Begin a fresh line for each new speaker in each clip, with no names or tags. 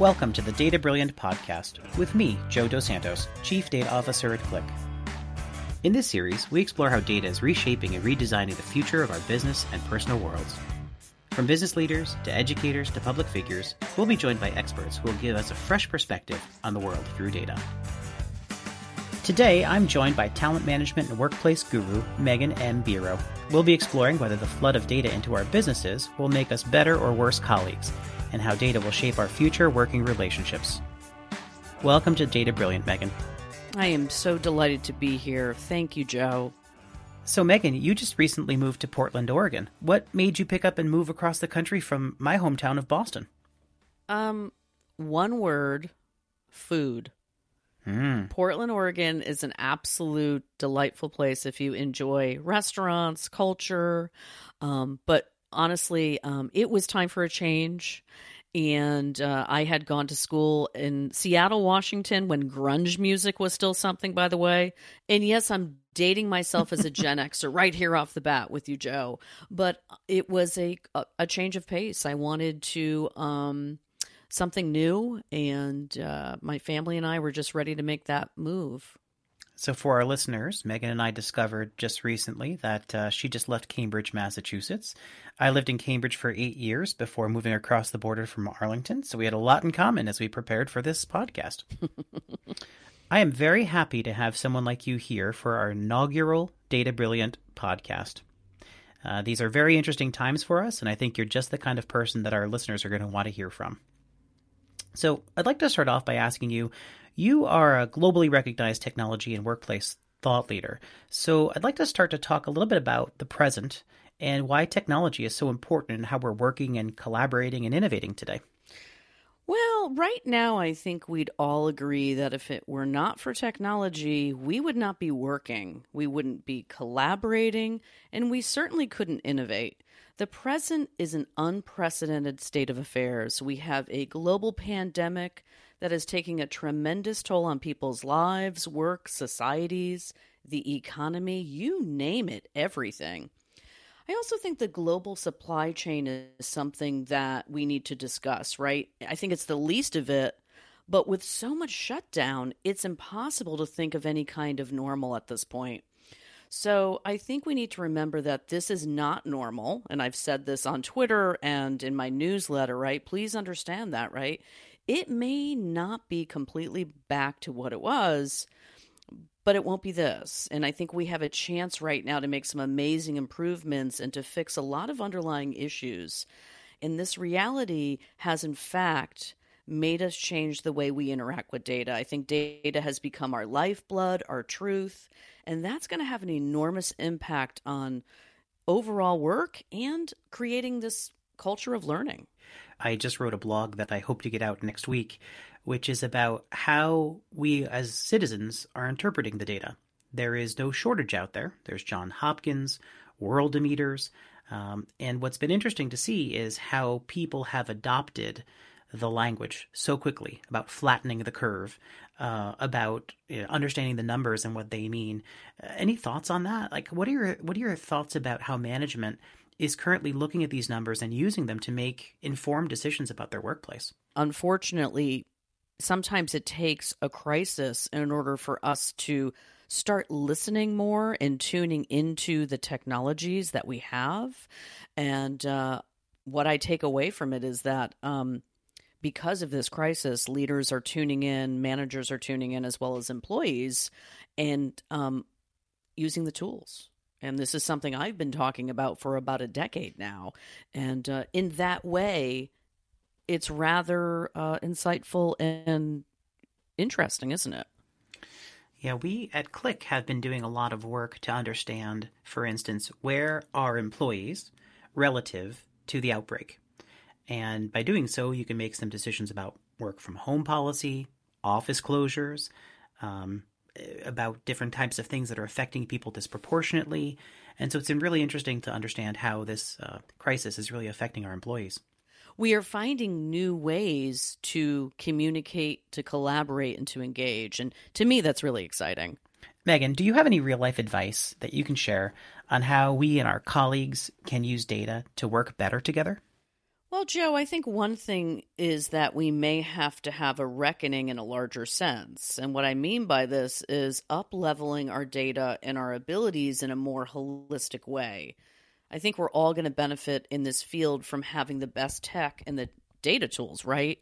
Welcome to the Data Brilliant podcast with me, Joe Dos Santos, Chief Data Officer at Qlik. In this series, we explore how data is reshaping and redesigning the future of our business and personal worlds. From business leaders to educators to public figures, we'll be joined by experts who will give us a fresh perspective on the world through data. Today, I'm joined by talent management and workplace guru Megan M. Biro. We'll be exploring whether the flood of data into our businesses will make us better or worse colleagues and how data will shape our future working relationships. Welcome to Data Brilliant, Megan.
I am so delighted to be here. Thank you, Joe.
So, Megan, you just recently moved to Portland, Oregon. What made you pick up and move across the country from my hometown of Boston?
Um, one word food.
Mm.
Portland, Oregon is an absolute delightful place if you enjoy restaurants, culture. Um, but honestly, um, it was time for a change. And uh, I had gone to school in Seattle, Washington, when grunge music was still something, by the way. And yes, I'm dating myself as a Gen Xer right here off the bat with you, Joe. But it was a a change of pace. I wanted to um, something new, and uh, my family and I were just ready to make that move.
So, for our listeners, Megan and I discovered just recently that uh, she just left Cambridge, Massachusetts. I lived in Cambridge for eight years before moving across the border from Arlington, so we had a lot in common as we prepared for this podcast. I am very happy to have someone like you here for our inaugural Data Brilliant podcast. Uh, these are very interesting times for us, and I think you're just the kind of person that our listeners are going to want to hear from. So, I'd like to start off by asking you you are a globally recognized technology and workplace thought leader. So I'd like to start to talk a little bit about the present and why technology is so important and how we're working and collaborating and innovating today.
Well, right now, I think we'd all agree that if it were not for technology, we would not be working, we wouldn't be collaborating, and we certainly couldn't innovate. The present is an unprecedented state of affairs. We have a global pandemic that is taking a tremendous toll on people's lives, work, societies, the economy, you name it, everything. I also think the global supply chain is something that we need to discuss, right? I think it's the least of it, but with so much shutdown, it's impossible to think of any kind of normal at this point. So I think we need to remember that this is not normal. And I've said this on Twitter and in my newsletter, right? Please understand that, right? It may not be completely back to what it was, but it won't be this. And I think we have a chance right now to make some amazing improvements and to fix a lot of underlying issues. And this reality has, in fact, made us change the way we interact with data. I think data has become our lifeblood, our truth, and that's going to have an enormous impact on overall work and creating this culture of learning.
I just wrote a blog that I hope to get out next week, which is about how we as citizens are interpreting the data. There is no shortage out there. There's John Hopkins, Worldometers, um, and what's been interesting to see is how people have adopted the language so quickly about flattening the curve, uh, about you know, understanding the numbers and what they mean. Uh, any thoughts on that? Like, what are your what are your thoughts about how management is currently looking at these numbers and using them to make informed decisions about their workplace.
Unfortunately, sometimes it takes a crisis in order for us to start listening more and tuning into the technologies that we have. And uh, what I take away from it is that um, because of this crisis, leaders are tuning in, managers are tuning in, as well as employees, and um, using the tools. And this is something I've been talking about for about a decade now. And uh, in that way, it's rather uh, insightful and interesting, isn't it?
Yeah, we at Qlik have been doing a lot of work to understand, for instance, where are employees relative to the outbreak. And by doing so, you can make some decisions about work from home policy, office closures, um, about different types of things that are affecting people disproportionately. And so it's been really interesting to understand how this uh, crisis is really affecting our employees.
We are finding new ways to communicate, to collaborate, and to engage. And to me, that's really exciting.
Megan, do you have any real life advice that you can share on how we and our colleagues can use data to work better together?
Well, Joe, I think one thing is that we may have to have a reckoning in a larger sense. And what I mean by this is up leveling our data and our abilities in a more holistic way. I think we're all going to benefit in this field from having the best tech and the data tools, right?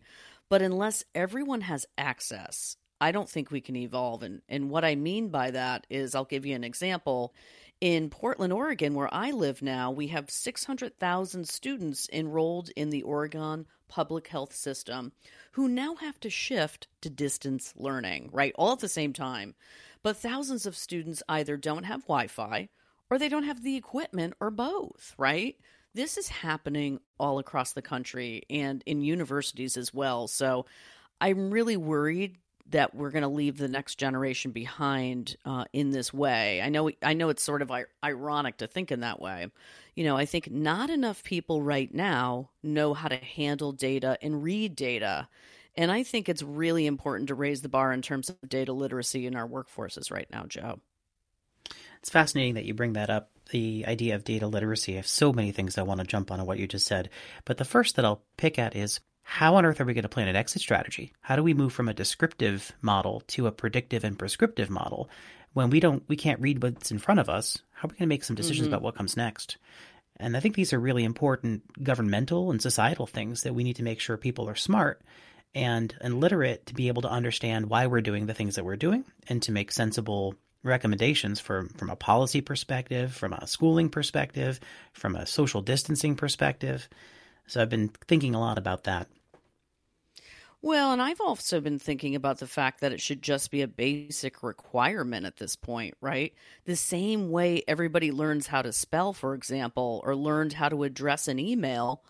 But unless everyone has access, I don't think we can evolve. And, and what I mean by that is I'll give you an example. In Portland, Oregon, where I live now, we have 600,000 students enrolled in the Oregon public health system who now have to shift to distance learning, right? All at the same time. But thousands of students either don't have Wi Fi or they don't have the equipment or both, right? This is happening all across the country and in universities as well. So I'm really worried that we're going to leave the next generation behind uh, in this way. I know I know it's sort of ironic to think in that way. You know, I think not enough people right now know how to handle data and read data. And I think it's really important to raise the bar in terms of data literacy in our workforces right now, Joe.
It's fascinating that you bring that up, the idea of data literacy. I have so many things I want to jump on what you just said. But the first that I'll pick at is how on earth are we going to plan an exit strategy? How do we move from a descriptive model to a predictive and prescriptive model when we don't we can't read what's in front of us? How are we going to make some decisions mm-hmm. about what comes next? And I think these are really important governmental and societal things that we need to make sure people are smart and, and literate to be able to understand why we're doing the things that we're doing and to make sensible recommendations from, from a policy perspective, from a schooling perspective, from a social distancing perspective. So I've been thinking a lot about that.
Well, and I've also been thinking about the fact that it should just be a basic requirement at this point, right? The same way everybody learns how to spell, for example, or learned how to address an email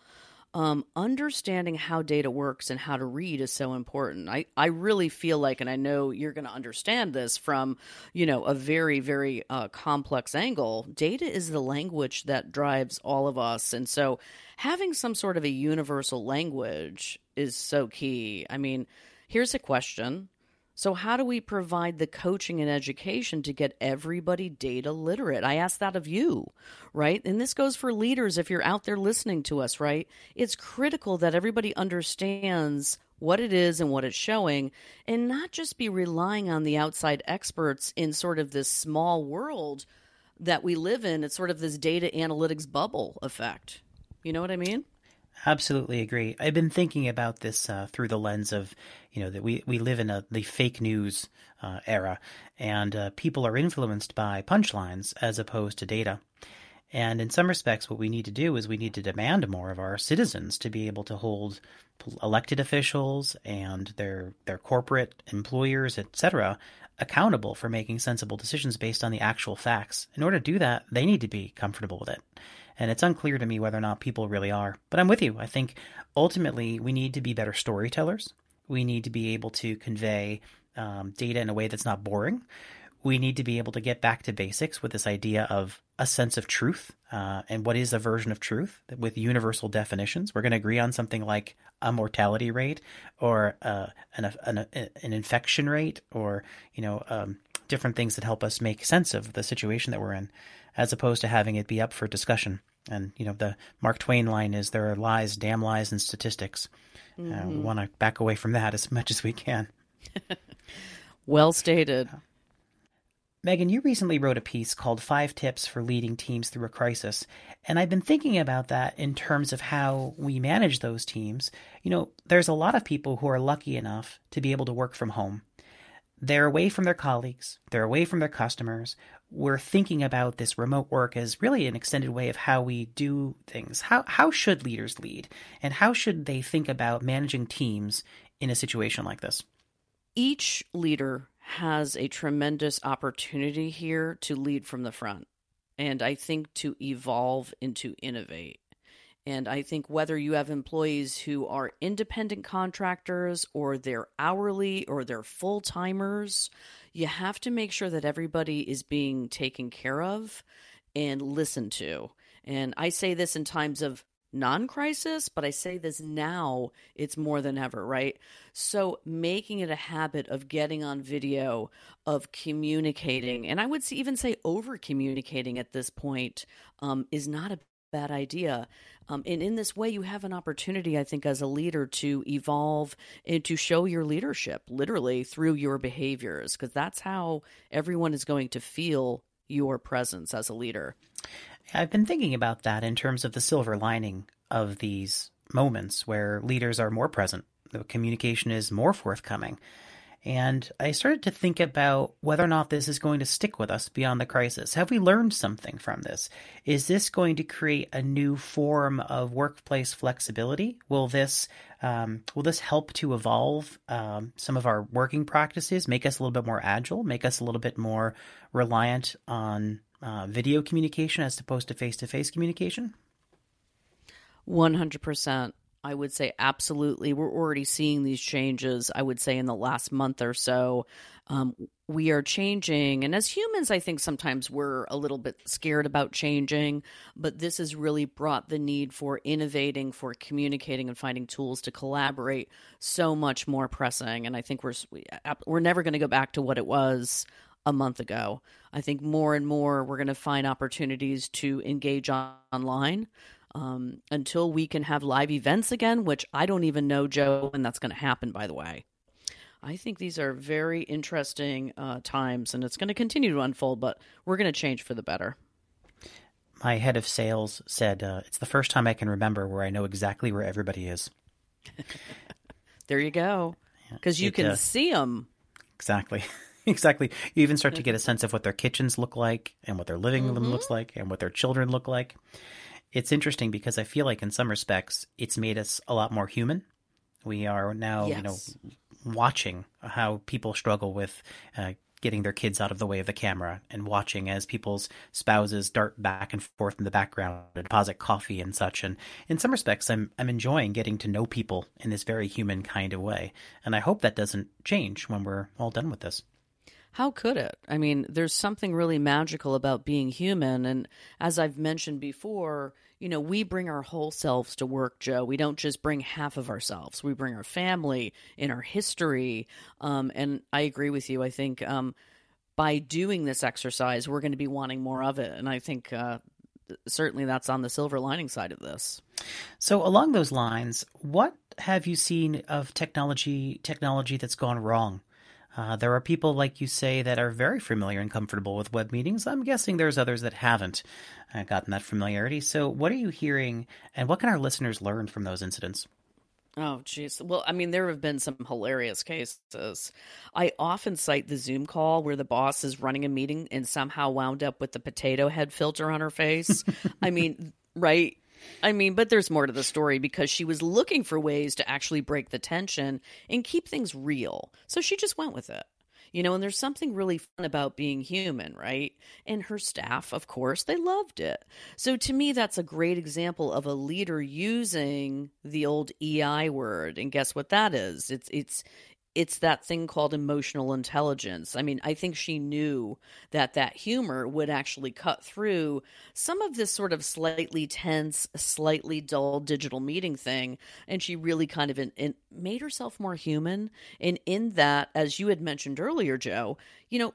um, understanding how data works and how to read is so important. I, I really feel like, and I know you're going to understand this from, you know, a very, very uh, complex angle, data is the language that drives all of us. And so having some sort of a universal language is so key. I mean, here's a question so, how do we provide the coaching and education to get everybody data literate? I ask that of you, right? And this goes for leaders if you're out there listening to us, right? It's critical that everybody understands what it is and what it's showing and not just be relying on the outside experts in sort of this small world that we live in. It's sort of this data analytics bubble effect. You know what I mean?
Absolutely agree. I've been thinking about this uh, through the lens of, you know, that we, we live in a the fake news uh, era, and uh, people are influenced by punchlines as opposed to data. And in some respects, what we need to do is we need to demand more of our citizens to be able to hold elected officials and their their corporate employers, etc., accountable for making sensible decisions based on the actual facts. In order to do that, they need to be comfortable with it. And it's unclear to me whether or not people really are. But I'm with you. I think ultimately we need to be better storytellers. We need to be able to convey um, data in a way that's not boring. We need to be able to get back to basics with this idea of a sense of truth uh, and what is a version of truth with universal definitions. We're going to agree on something like a mortality rate or uh, an, an, an, infection rate or, you know, um, different things that help us make sense of the situation that we're in as opposed to having it be up for discussion. And you know, the Mark Twain line is there are lies, damn lies, and statistics. Mm-hmm. Uh, we mm-hmm. want to back away from that as much as we can.
well stated.
Megan, you recently wrote a piece called Five Tips for Leading Teams Through a Crisis. And I've been thinking about that in terms of how we manage those teams. You know, there's a lot of people who are lucky enough to be able to work from home. They're away from their colleagues, they're away from their customers, we're thinking about this remote work as really an extended way of how we do things. How how should leaders lead, and how should they think about managing teams in a situation like this?
Each leader has a tremendous opportunity here to lead from the front, and I think to evolve and to innovate. And I think whether you have employees who are independent contractors or they're hourly or they're full timers, you have to make sure that everybody is being taken care of and listened to. And I say this in times of non crisis, but I say this now, it's more than ever, right? So making it a habit of getting on video, of communicating, and I would even say over communicating at this point um, is not a bad idea. Um, and in this way, you have an opportunity, I think, as a leader to evolve and to show your leadership literally through your behaviors, because that's how everyone is going to feel your presence as a leader.
I've been thinking about that in terms of the silver lining of these moments where leaders are more present, the communication is more forthcoming. And I started to think about whether or not this is going to stick with us beyond the crisis. Have we learned something from this? Is this going to create a new form of workplace flexibility? Will this um, will this help to evolve um, some of our working practices, make us a little bit more agile, make us a little bit more reliant on uh, video communication as opposed to face to face communication?
100%. I would say absolutely. We're already seeing these changes, I would say, in the last month or so. Um, we are changing. And as humans, I think sometimes we're a little bit scared about changing, but this has really brought the need for innovating, for communicating, and finding tools to collaborate so much more pressing. And I think we're, we're never going to go back to what it was a month ago. I think more and more we're going to find opportunities to engage on, online um, until we can have live events again, which I don't even know, Joe, when that's going to happen, by the way. I think these are very interesting uh, times, and it's going to continue to unfold, but we're going to change for the better.
My head of sales said, uh, It's the first time I can remember where I know exactly where everybody is.
there you go. Because you it, can uh, see them.
Exactly. exactly. You even start to get a sense of what their kitchens look like and what their living mm-hmm. room looks like and what their children look like it's interesting because I feel like in some respects it's made us a lot more human. We are now, yes. you know, watching how people struggle with uh, getting their kids out of the way of the camera and watching as people's spouses dart back and forth in the background and deposit coffee and such. And in some respects, I'm I'm enjoying getting to know people in this very human kind of way. And I hope that doesn't change when we're all done with this.
How could it? I mean, there's something really magical about being human. And as I've mentioned before, you know, we bring our whole selves to work, Joe. We don't just bring half of ourselves. We bring our family and our history. Um, and I agree with you. I think um, by doing this exercise, we're going to be wanting more of it. And I think uh, certainly that's on the silver lining side of this.
So, along those lines, what have you seen of technology technology that's gone wrong uh, there are people, like you say, that are very familiar and comfortable with web meetings. I'm guessing there's others that haven't uh, gotten that familiarity. So, what are you hearing, and what can our listeners learn from those incidents?
Oh, jeez. Well, I mean, there have been some hilarious cases. I often cite the Zoom call where the boss is running a meeting and somehow wound up with the potato head filter on her face. I mean, right? I mean, but there's more to the story because she was looking for ways to actually break the tension and keep things real. So she just went with it. You know, and there's something really fun about being human, right? And her staff, of course, they loved it. So to me, that's a great example of a leader using the old EI word. And guess what that is? It's it's it's that thing called emotional intelligence. I mean, I think she knew that that humor would actually cut through some of this sort of slightly tense, slightly dull digital meeting thing. And she really kind of in, in made herself more human. And in that, as you had mentioned earlier, Joe, you know,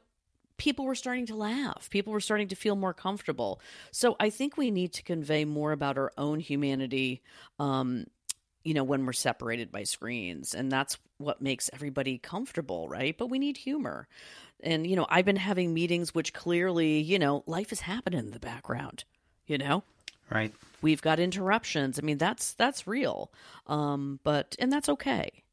people were starting to laugh. People were starting to feel more comfortable. So I think we need to convey more about our own humanity um, you know, when we're separated by screens. And that's what makes everybody comfortable, right? But we need humor. And, you know, I've been having meetings which clearly, you know, life is happening in the background, you know?
Right.
We've got interruptions. I mean, that's that's real. Um, but and that's okay.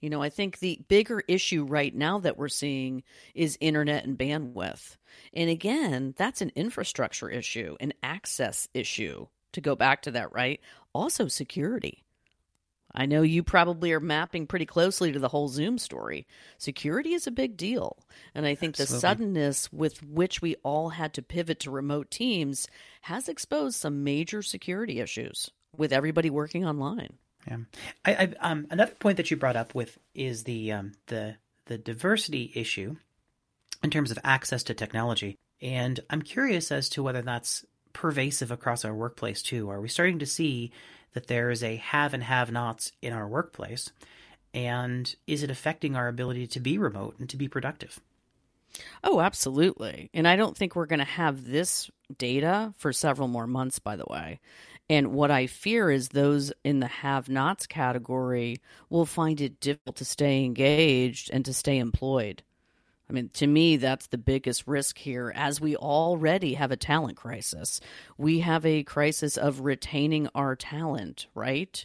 You know, I think the bigger issue right now that we're seeing is internet and bandwidth. And again, that's an infrastructure issue, an access issue. To go back to that, right? Also security. I know you probably are mapping pretty closely to the whole Zoom story. Security is a big deal. And I think Absolutely. the suddenness with which we all had to pivot to remote teams has exposed some major security issues with everybody working online.
Yeah. I, I um, another point that you brought up with is the um, the the diversity issue in terms of access to technology. And I'm curious as to whether that's pervasive across our workplace too. Are we starting to see that there is a have and have nots in our workplace? And is it affecting our ability to be remote and to be productive?
Oh, absolutely. And I don't think we're going to have this data for several more months, by the way. And what I fear is those in the have nots category will find it difficult to stay engaged and to stay employed. I mean, to me, that's the biggest risk here, as we already have a talent crisis. We have a crisis of retaining our talent, right?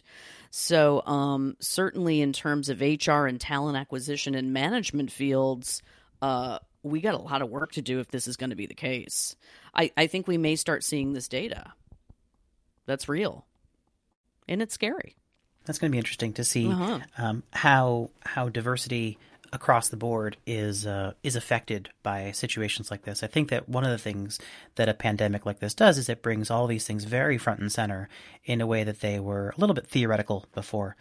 So, um, certainly in terms of HR and talent acquisition and management fields, uh, we got a lot of work to do if this is going to be the case. I, I think we may start seeing this data. That's real, and it's scary.
That's going to be interesting to see uh-huh. um, how how diversity across the board is uh, is affected by situations like this. I think that one of the things that a pandemic like this does is it brings all these things very front and center in a way that they were a little bit theoretical before.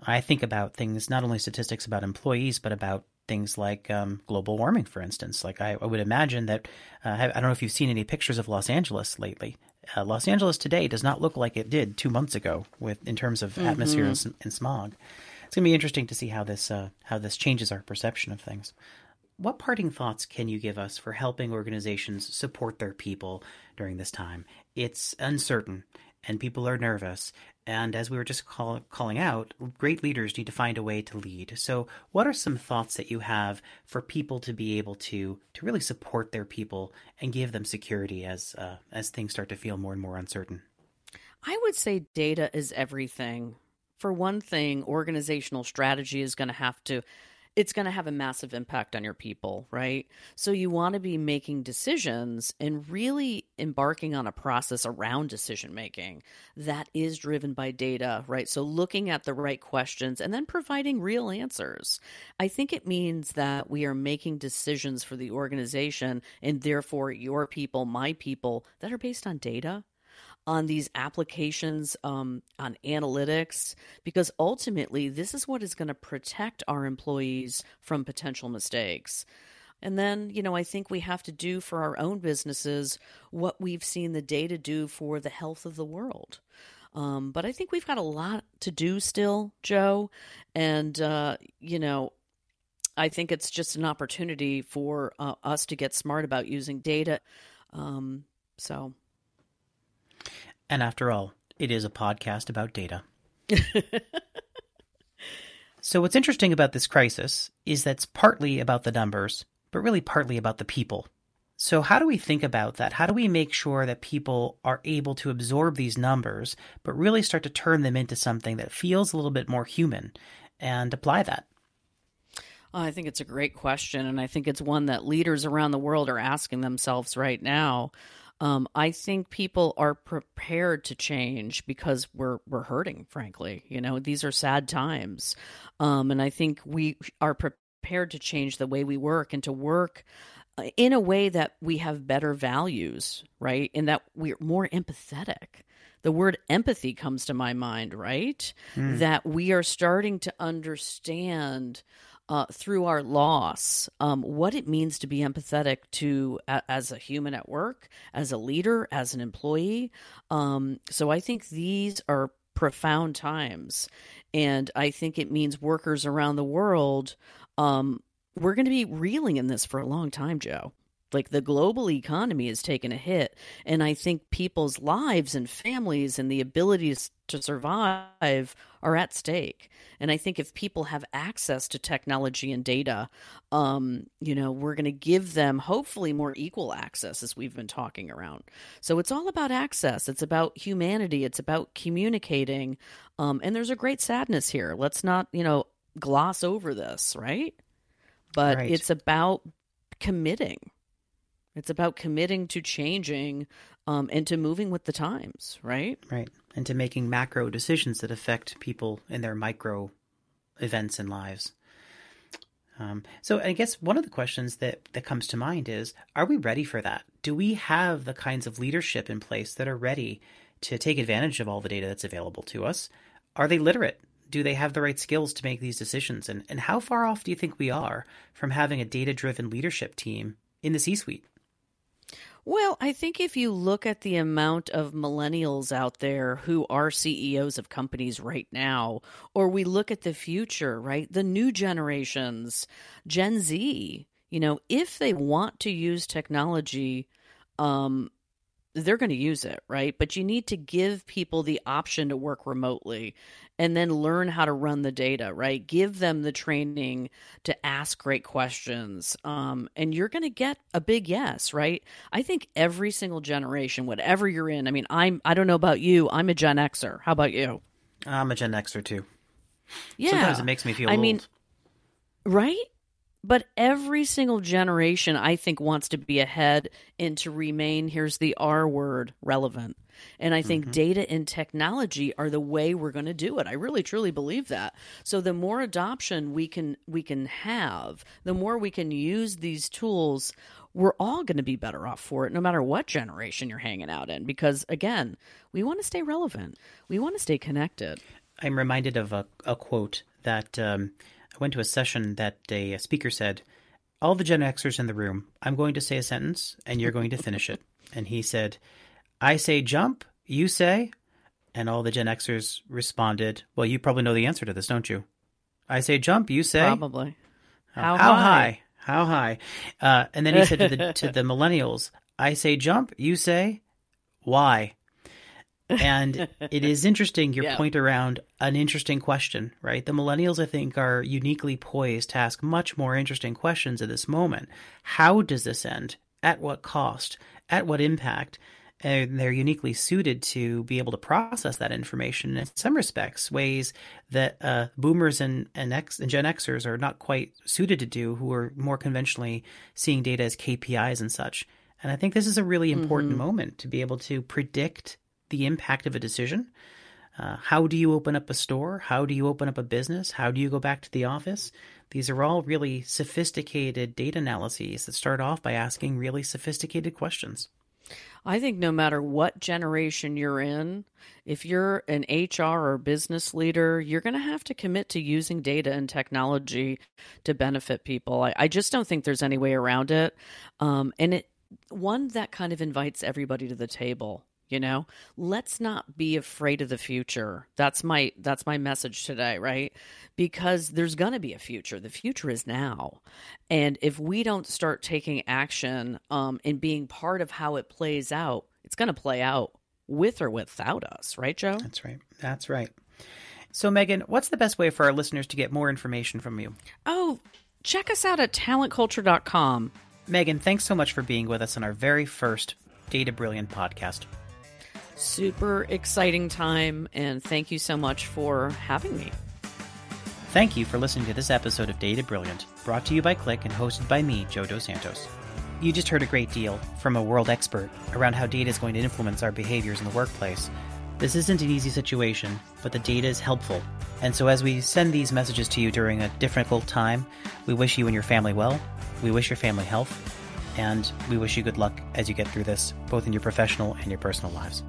I think about things not only statistics about employees, but about things like um, global warming, for instance. Like I, I would imagine that uh, I don't know if you've seen any pictures of Los Angeles lately. Uh, Los Angeles today does not look like it did two months ago, with in terms of mm-hmm. atmosphere and, and, smog. It's going to be interesting to see how this uh, how this changes our perception of things. What parting thoughts can you give us for helping organizations support their people during this time? It's uncertain and people are nervous, and as we were just call, calling out, great leaders need to find a way to lead. So, what are some thoughts that you have for people to be able to to really support their people and give them security as uh, as things start to feel more and more uncertain?
I would say data is everything. For one thing, organizational strategy is going to have to it's going to have a massive impact on your people, right? So you want to be making decisions and really embarking on a process around decision making that is driven by data, right? So looking at the right questions and then providing real answers. I think it means that we are making decisions for the organization and therefore your people, my people, that are based on data on these applications um, on analytics because ultimately this is what is going to protect our employees from potential mistakes. And then, you know, I think we have to do for our own businesses what we've seen the data do for the health of the world. Um, but I think we've got a lot to do still, Joe. And, uh, you know, I think it's just an opportunity for uh, us to get smart about using data. Um, so
and after all, it is a podcast about data. so, what's interesting about this crisis is that it's partly about the numbers, but really partly about the people. So, how do we think about that? How do we make sure that people are able to absorb these numbers, but really start to turn them into something that feels a little bit more human and apply that?
Oh, I think it's a great question. And I think it's one that leaders around the world are asking themselves right now. Um, I think people are prepared to change because we're we're hurting. Frankly, you know, these are sad times, um, and I think we are prepared to change the way we work and to work uh, in a way that we have better values, right? And that we're more empathetic. The word empathy comes to my mind, right? Mm. That we are starting to understand uh, through our loss, um, what it means to be empathetic to a, as a human at work, as a leader, as an employee. Um, so I think these are profound times, and I think it means workers around the world. Um, we're going to be reeling in this for a long time, Joe. Like the global economy has taken a hit, and I think people's lives and families and the abilities to survive are at stake. And I think if people have access to technology and data, um, you know, we're going to give them hopefully more equal access as we've been talking around. So it's all about access. It's about humanity. It's about communicating. Um, and there's a great sadness here. Let's not, you know, gloss over this, right? But right. it's about committing it's about committing to changing um, and to moving with the times, right?
Right. And to making macro decisions that affect people in their micro events and lives. Um, so I guess one of the questions that, that comes to mind is, are we ready for that? Do we have the kinds of leadership in place that are ready to take advantage of all the data that's available to us? Are they literate? Do they have the right skills to make these decisions? And, and how far off do you think we are from having a data driven leadership team in the C suite?
Well, I think if you look at the amount of millennials out there who are CEOs of companies right now, or we look at the future, right? The new generations, Gen Z, You know, if they want to use technology, um, they're going to use it, right? But you need to give people the option to work remotely and then learn how to run the data, right? Give them the training to ask great questions. Um, and you're going to get a big yes, right? I think every single generation, whatever you're in, I mean, I'm, I don't know about you, I'm a Gen Xer. How about you?
I'm a Gen Xer too.
Yeah.
Sometimes it makes me feel
I
old.
mean, right? But every single generation, I think, wants to be ahead and to remain, here's the R word, relevant. And I think data and technology are the way we're going to do it. I really truly believe that. So the more adoption we can we can have, the more we can use these tools, we're all going to be better off for it no matter what generation you're hanging out in because again, we want to stay relevant. We want to stay connected.
I'm reminded of a, a quote that um, I went to a session that a, a speaker said, All the Gen Xers in the room, I'm going to say a sentence and you're going to finish it. And he said, I say jump, you say, and all the Gen Xers responded, Well, you probably know the answer to this, don't you? I say jump, you say.
Probably. How,
How
high?
high? How high? Uh, and then he said to the to the millennials, "I say jump, you say why." And it is interesting your
Yeah.
point around an interesting question, right? The millennials, I think, are uniquely poised to ask much more interesting questions at this moment. How does this end? At what cost? At what impact? And they're uniquely suited to be able to process that information in some respects, ways that uh, boomers and, and, X, and Gen Xers are not quite suited to do, who are more conventionally seeing data as KPIs and such. And I think this is a really important moment to be able to predict the impact of a decision. Uh, how do you open up a store? How do you open up a business? How do you go back to the office? These are all really sophisticated data analyses that start off by asking really sophisticated questions.
I think no matter what generation you're in, if you're an HR or business leader, you're going to have to commit to using data and technology to benefit people. I, I just don't think there's any way around it. Um, and it one that kind of invites everybody to the table. You know, let's not be afraid of the future. That's my that's my message today, right? Because there's going to be a future. The future is now, and if we don't start taking action um, and being part of how it plays out, it's going to play out with or without us, right, Joe?
That's right. That's right. So, Megan, what's the best way for our listeners to get more information from you?
Oh, check us out at talentculture.com.
Megan, thanks so much for being with us on our very first Data Brilliant podcast.
Super exciting time, and thank you so much for having me.
Thank you for listening to this episode of Data Brilliant, brought to you by Qlik and hosted by me, Joe Dos Santos. You just heard a great deal from a world expert around how data is going to influence our behaviors in the workplace. This isn't an easy situation, but the data is helpful. And so, as we send these messages to you during a difficult time, we wish you and your family well, we wish your family health, and we wish you good luck as you get through this, both in your professional and your personal lives.